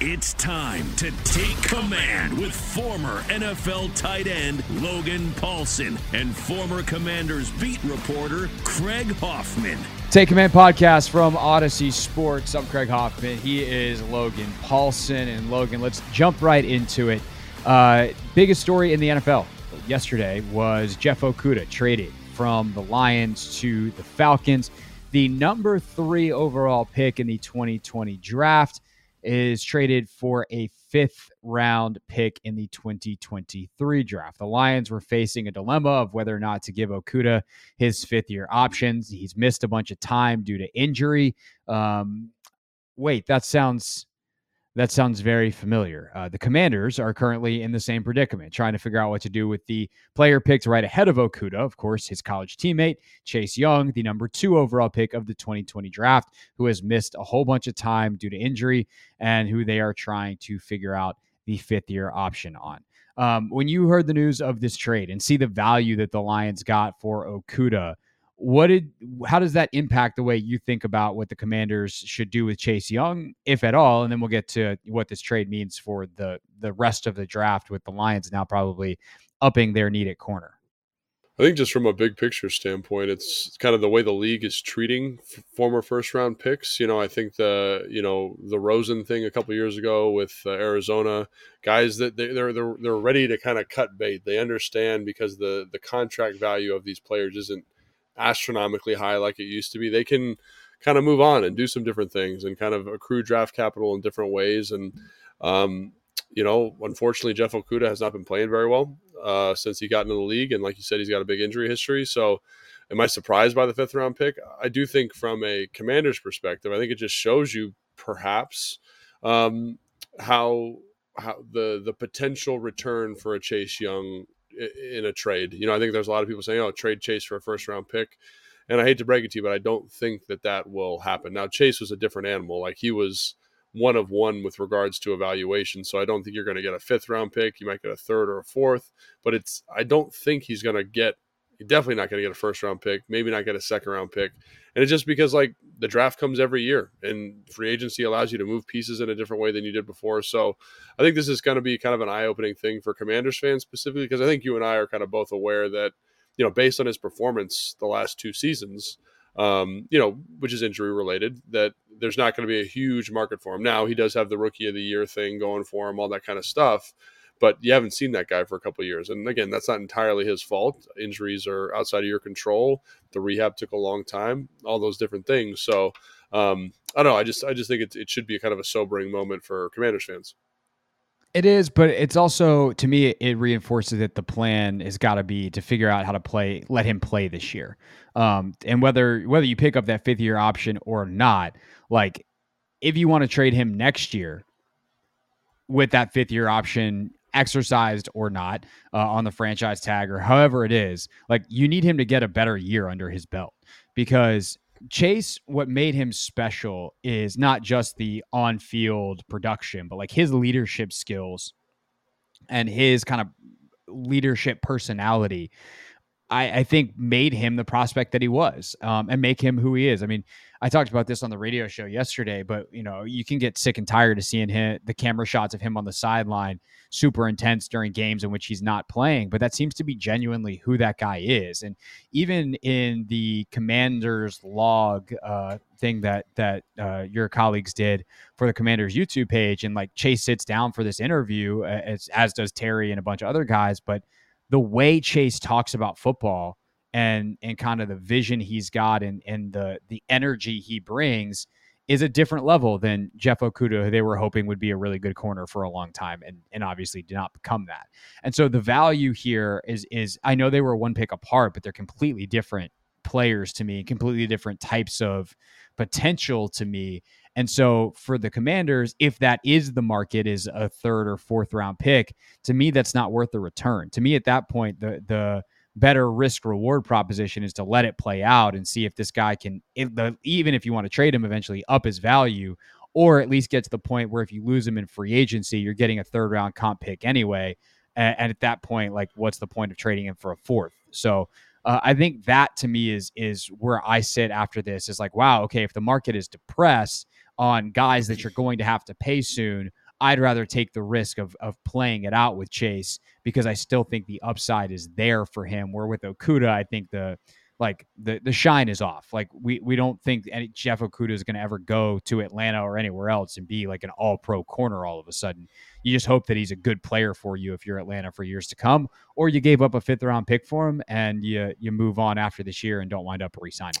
It's time to take command with former NFL tight end Logan Paulsen and former Commanders beat reporter Craig Hoffman. Take Command podcast from Audacy Sports. I'm Craig Hoffman. He is Logan Paulsen. And Logan, let's jump right into it. Uh, biggest story in the NFL yesterday was Jeff Okudah traded from the Lions to the Falcons. The number three overall pick in the 2020 draft is traded for a fifth round pick in the 2023 draft. The Lions were facing a dilemma of whether or not to give Okudah his fifth year options. He's missed a bunch of time due to injury. Um, wait, that sounds that sounds very familiar. Uh, the Commanders are currently in the same predicament, trying to figure out what to do with the player picked right ahead of Okudah, of course, his college teammate, Chase Young, the number two overall pick of the 2020 draft, who has missed a whole bunch of time due to injury and who they are trying to figure out the fifth year option on. Um, when you heard the news of this trade and see the value that the Lions got for Okudah, what did how does that impact the way you think about what the commanders should do with chase young if at all? And then we'll get to what this trade means for the the rest of the draft with the lions now probably upping their need at corner. I think just from a big picture standpoint it's kind of the way the league is treating former first round picks. You know i think the you know the rosen thing a couple years ago with uh, arizona guys that they, they're they're they're ready to kind of cut bait. They understand because the the contract value of these players isn't astronomically high like it used to be, they can kind of move on and do some different things and kind of accrue draft capital in different ways. And, um, you know, unfortunately, Jeff Okudah has not been playing very well uh, since he got into the league. And like you said, he's got a big injury history. So, am I surprised by the fifth round pick? I do think, from a commander's perspective, I think it just shows you perhaps um, how how the the potential return for a Chase Young in a trade. You know, I think there's a lot of people saying, "Oh, trade Chase for a first round pick," and I hate to break it to you, but I don't think that that will happen. Now, Chase was a different animal; like he was one of one with regards to evaluation. So I don't think you're going to get a fifth round pick. You might get a third or a fourth, but it's I don't think he's going to get. Definitely not going to get a first round pick. Maybe not get a second round pick. And it's just because like the draft comes every year and free agency allows you to move pieces in a different way than you did before. So I think this is going to be kind of an eye opening thing for Commanders fans specifically because I think you and I are kind of both aware that, you know, based on his performance the last two seasons, um, you know, which is injury related, that there's not going to be a huge market for him. Now he does have the rookie of the year thing going for him, all that kind of stuff but you haven't seen that guy for a couple years. And again, that's not entirely his fault. Injuries are outside of your control. The rehab took a long time. All those different things. So um, I don't know. I just I just think it, it should be kind of a sobering moment for Commanders fans. It is, but it's also to me it reinforces that the plan has got to be to figure out how to play, let him play this year, um, and whether whether you pick up that fifth year option or not, like if you want to trade him next year with that fifth year option exercised or not uh, on the franchise tag or however it is, like you need him to get a better year under his belt because Chase, what made him special is not just the on field production, but like his leadership skills and his kind of leadership personality. I, I think made him the prospect that he was um, and make him who he is. I mean, I talked about this on the radio show yesterday, but you know, you can get sick and tired of seeing him the camera shots of him on the sideline super intense during games in which he's not playing, but that seems to be genuinely who that guy is. And even in the commander's log uh, thing that that uh, your colleagues did for the commander's YouTube page, and like Chase sits down for this interview, as, as does Terry and a bunch of other guys, but the way Chase talks about football and and kind of the vision he's got and and the the energy he brings is a different level than Jeff Okudah, who they were hoping would be a really good corner for a long time, and and obviously did not become that. And so the value here is is I know they were one pick apart, but they're completely different players to me, completely different types of potential to me. And so for the Commanders, if that is the market is a third or fourth round pick, to me that's not worth the return. To me at that point, the the better risk reward proposition is to let it play out and see if this guy can even if you want to trade him eventually up his value or at least get to the point where if you lose him in free agency you're getting a third round comp pick anyway and, and at that point like what's the point of trading him for a fourth so uh, I think that to me is is where I sit after this is like wow okay if the market is depressed on guys that you're going to have to pay soon I'd rather take the risk of of playing it out with Chase because I still think the upside is there for him. Where with Okudah, I think the like the the shine is off. Like we we don't think any Jeff Okudah is going to ever go to Atlanta or anywhere else and be like an all pro corner all of a sudden. You just hope that he's a good player for you if you're Atlanta for years to come, or you gave up a fifth round pick for him and you you move on after this year and don't wind up re-signing.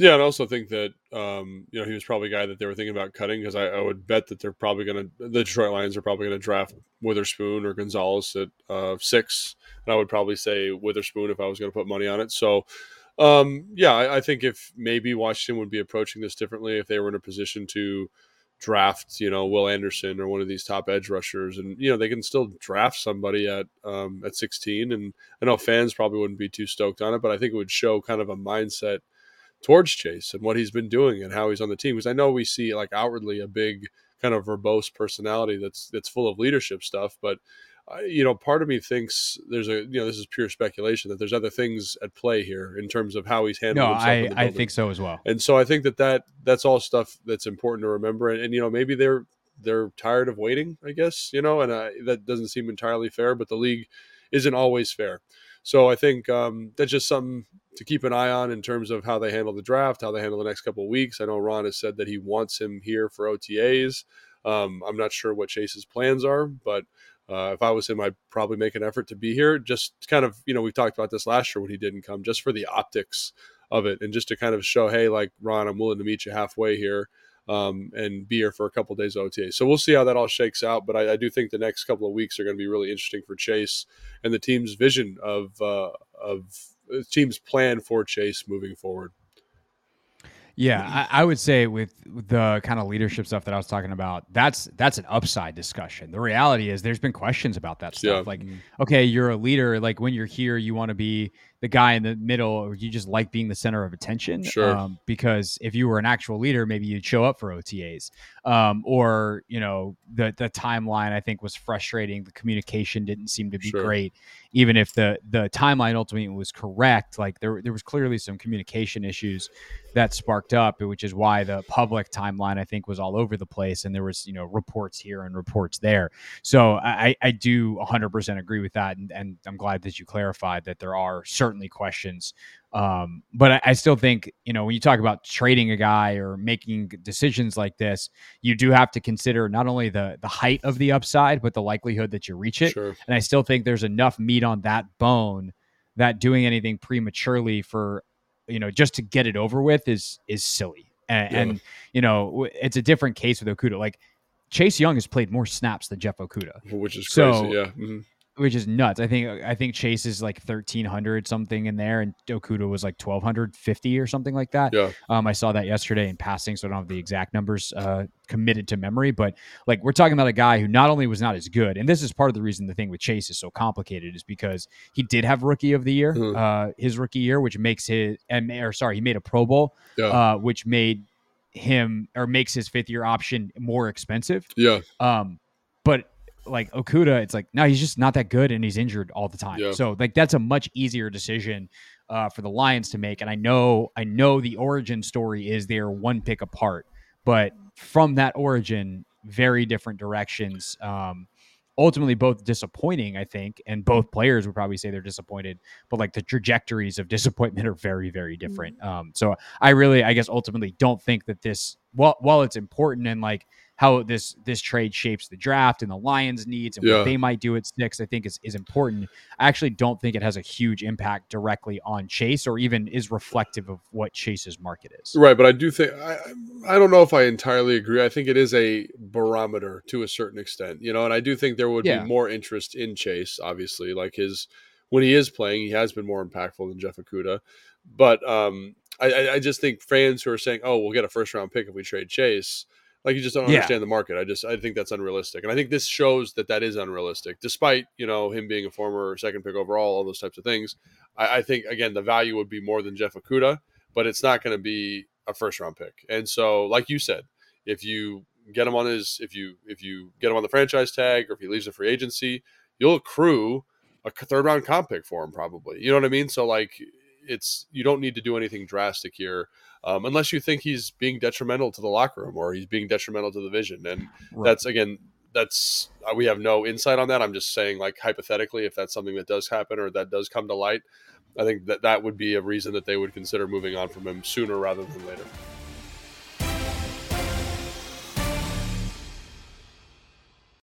Yeah, and I also think that um, you know he was probably a guy that they were thinking about cutting because I, I, would bet that they're probably going to the Detroit Lions are probably going to draft Witherspoon or Gonzalez at uh, six, and I would probably say Witherspoon if I was going to put money on it. So um, yeah, I, I, think if maybe Washington would be approaching this differently if they were in a position to draft, you know, Will Anderson or one of these top edge rushers, and you know they can still draft somebody at um, at 16. And I know fans probably wouldn't be too stoked on it, but I think it would show kind of a mindset towards Chase and what he's been doing and how he's on the team. Because I know we see like outwardly a big kind of verbose personality that's that's full of leadership stuff, but uh, you know, part of me thinks there's a you know this is pure speculation that there's other things at play here in terms of how he's handling. No, I I think so as well. And so I think that that that's all stuff that's important to remember. And, and you know maybe they're they're tired of waiting. I guess you know, and uh, that doesn't seem entirely fair. But the league isn't always fair. So I think um, that's just something to keep an eye on in terms of how they handle the draft, how they handle the next couple of weeks. I know Ron has said that he wants him here for OTAs. Um, I'm not sure what Chase's plans are, but uh, if I was him, I'd probably make an effort to be here. Just kind of, you know, we talked about this last year when he didn't come, just for the optics of it, and just to kind of show, hey, like Ron, I'm willing to meet you halfway here um, and be here for a couple days of days OTA. So we'll see how that all shakes out. But I, I, do think the next couple of weeks are going to be really interesting for Chase and the team's vision of uh, of the uh, team's plan for Chase moving forward. Yeah, I, I, would say with the kind of leadership stuff that I was talking about, that's that's an upside discussion. The reality is, there's been questions about that stuff. Yeah. Like, okay, you're a leader. Like when you're here, you want to be the guy in the middle, or you just like being the center of attention. Sure. Um, because if you were an actual leader, maybe you'd show up for OTAs. Um, or you know, the the timeline I think was frustrating. The communication didn't seem to be sure. great, even if the the timeline ultimately was correct. Like there there was clearly some communication issues that sparked up, which is why the public timeline I think was all over the place, and there was you know reports here and reports there. So I I do 100% agree with that, and, and I'm glad that you clarified that there are certain certainly questions. Um, but I, I, still think, you know, when you talk about trading a guy or making decisions like this, you do have to consider not only the the height of the upside, but the likelihood that you reach it. Sure. And I still think there's enough meat on that bone that doing anything prematurely for, you know, just to get it over with is is silly. And, yeah. and you know, it's a different case with Okudah. Like Chase Young has played more snaps than Jeff Okudah, which is crazy. So, yeah. Mm-hmm which is nuts. I think I think Chase is like thirteen hundred something in there, and Okudah was like twelve hundred fifty or something like that. Yeah. Um, I saw that yesterday in passing, so I don't have the exact numbers uh, committed to memory, but like we're talking about a guy who not only was not as good, and this is part of the reason the thing with Chase is so complicated, is because he did have rookie of the year, mm-hmm. uh, his rookie year, which makes his and or sorry, he made a Pro Bowl, yeah. uh, which made him or makes his fifth year option more expensive. Yeah. Um, but like Okudah, it's like no, he's just not that good, and he's injured all the time. Yeah. So like that's a much easier decision uh, for the Lions to make. And I know, I know the origin story is they're one pick apart, but from that origin, very different directions. Um, ultimately, both disappointing, I think, and both players would probably say they're disappointed. But like the trajectories of disappointment are very, very different. Mm-hmm. Um, so I really, I guess, ultimately don't think that this, while while it's important and like how this this trade shapes the draft and the Lions' needs and yeah. what they might do at six, I think is is important. I actually don't think it has a huge impact directly on Chase or even is reflective of what Chase's market is. Right, but I do think I I don't know if I entirely agree. I think it is a barometer to a certain extent, you know, and I do think there would yeah. be more interest in Chase. Obviously, like his when he is playing, he has been more impactful than Jeff Okudah. But um, I, I just think fans who are saying, "Oh, we'll get a first round pick if we trade Chase," Like you just don't understand yeah. the market. I just I think that's unrealistic, and I think this shows that that is unrealistic, despite you know him being a former second pick overall, all those types of things. I, I think again the value would be more than Jeff Okudah, but it's not going to be a first round pick. And so, like you said, if you get him on his if you if you get him on the franchise tag or if he leaves a free agency, you'll accrue a third round comp pick for him probably. You know what I mean? So like it's you don't need to do anything drastic here um, unless you think he's being detrimental to the locker room or he's being detrimental to the vision. And right. that's again, that's uh, we have no insight on that. I'm just saying, like hypothetically, if that's something that does happen or that does come to light, I think that that would be a reason that they would consider moving on from him sooner rather than later.